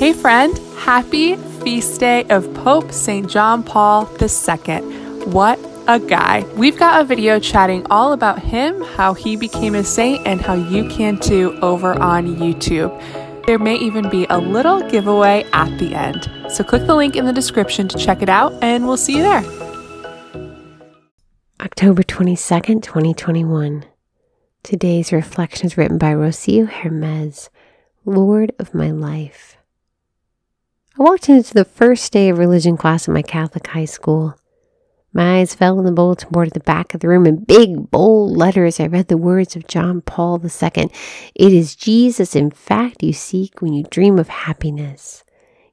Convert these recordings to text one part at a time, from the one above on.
Hey, friend, happy feast day of Pope St. John Paul II. What a guy. We've got a video chatting all about him, how he became a saint, and how you can too over on YouTube. There may even be a little giveaway at the end. So click the link in the description to check it out, and we'll see you there. October 22nd, 2021. Today's reflection is written by Rocio Hermes, Lord of my life. I walked into the first day of religion class at my Catholic high school. My eyes fell on the bulletin board at the back of the room. In big, bold letters, I read the words of John Paul II It is Jesus, in fact, you seek when you dream of happiness.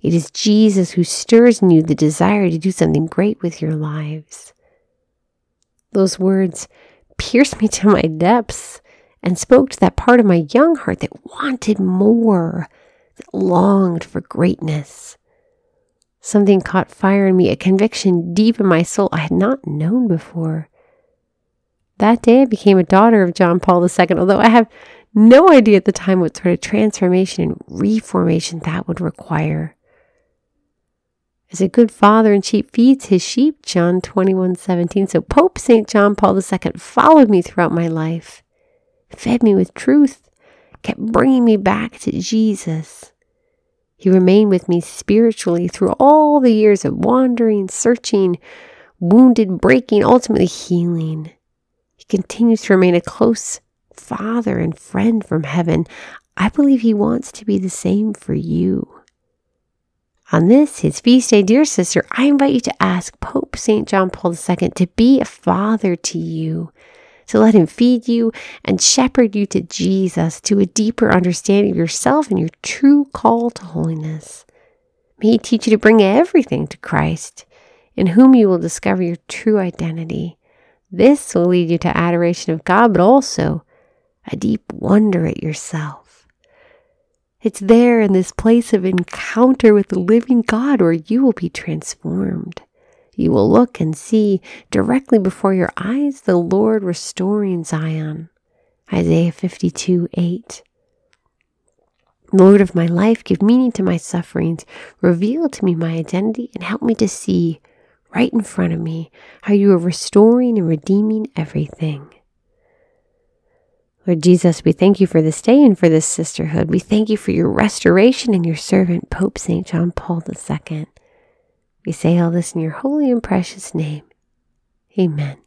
It is Jesus who stirs in you the desire to do something great with your lives. Those words pierced me to my depths and spoke to that part of my young heart that wanted more, that longed for greatness. Something caught fire in me, a conviction deep in my soul I had not known before. That day I became a daughter of John Paul II, although I have no idea at the time what sort of transformation and reformation that would require. As a good father and sheep feeds his sheep, John 21 17. So Pope St. John Paul II followed me throughout my life, fed me with truth, kept bringing me back to Jesus. He remained with me spiritually through all the years of wandering, searching, wounded, breaking, ultimately healing. He continues to remain a close father and friend from heaven. I believe he wants to be the same for you. On this, his feast day, dear sister, I invite you to ask Pope St. John Paul II to be a father to you to let Him feed you and shepherd you to Jesus, to a deeper understanding of yourself and your true call to holiness. May He teach you to bring everything to Christ, in whom you will discover your true identity. This will lead you to adoration of God, but also a deep wonder at yourself. It's there in this place of encounter with the living God where you will be transformed. You will look and see directly before your eyes the Lord restoring Zion. Isaiah 52 8. Lord of my life, give meaning to my sufferings, reveal to me my identity, and help me to see right in front of me how you are restoring and redeeming everything. Lord Jesus, we thank you for this day and for this sisterhood. We thank you for your restoration and your servant, Pope St. John Paul II. We say all this in your holy and precious name. Amen.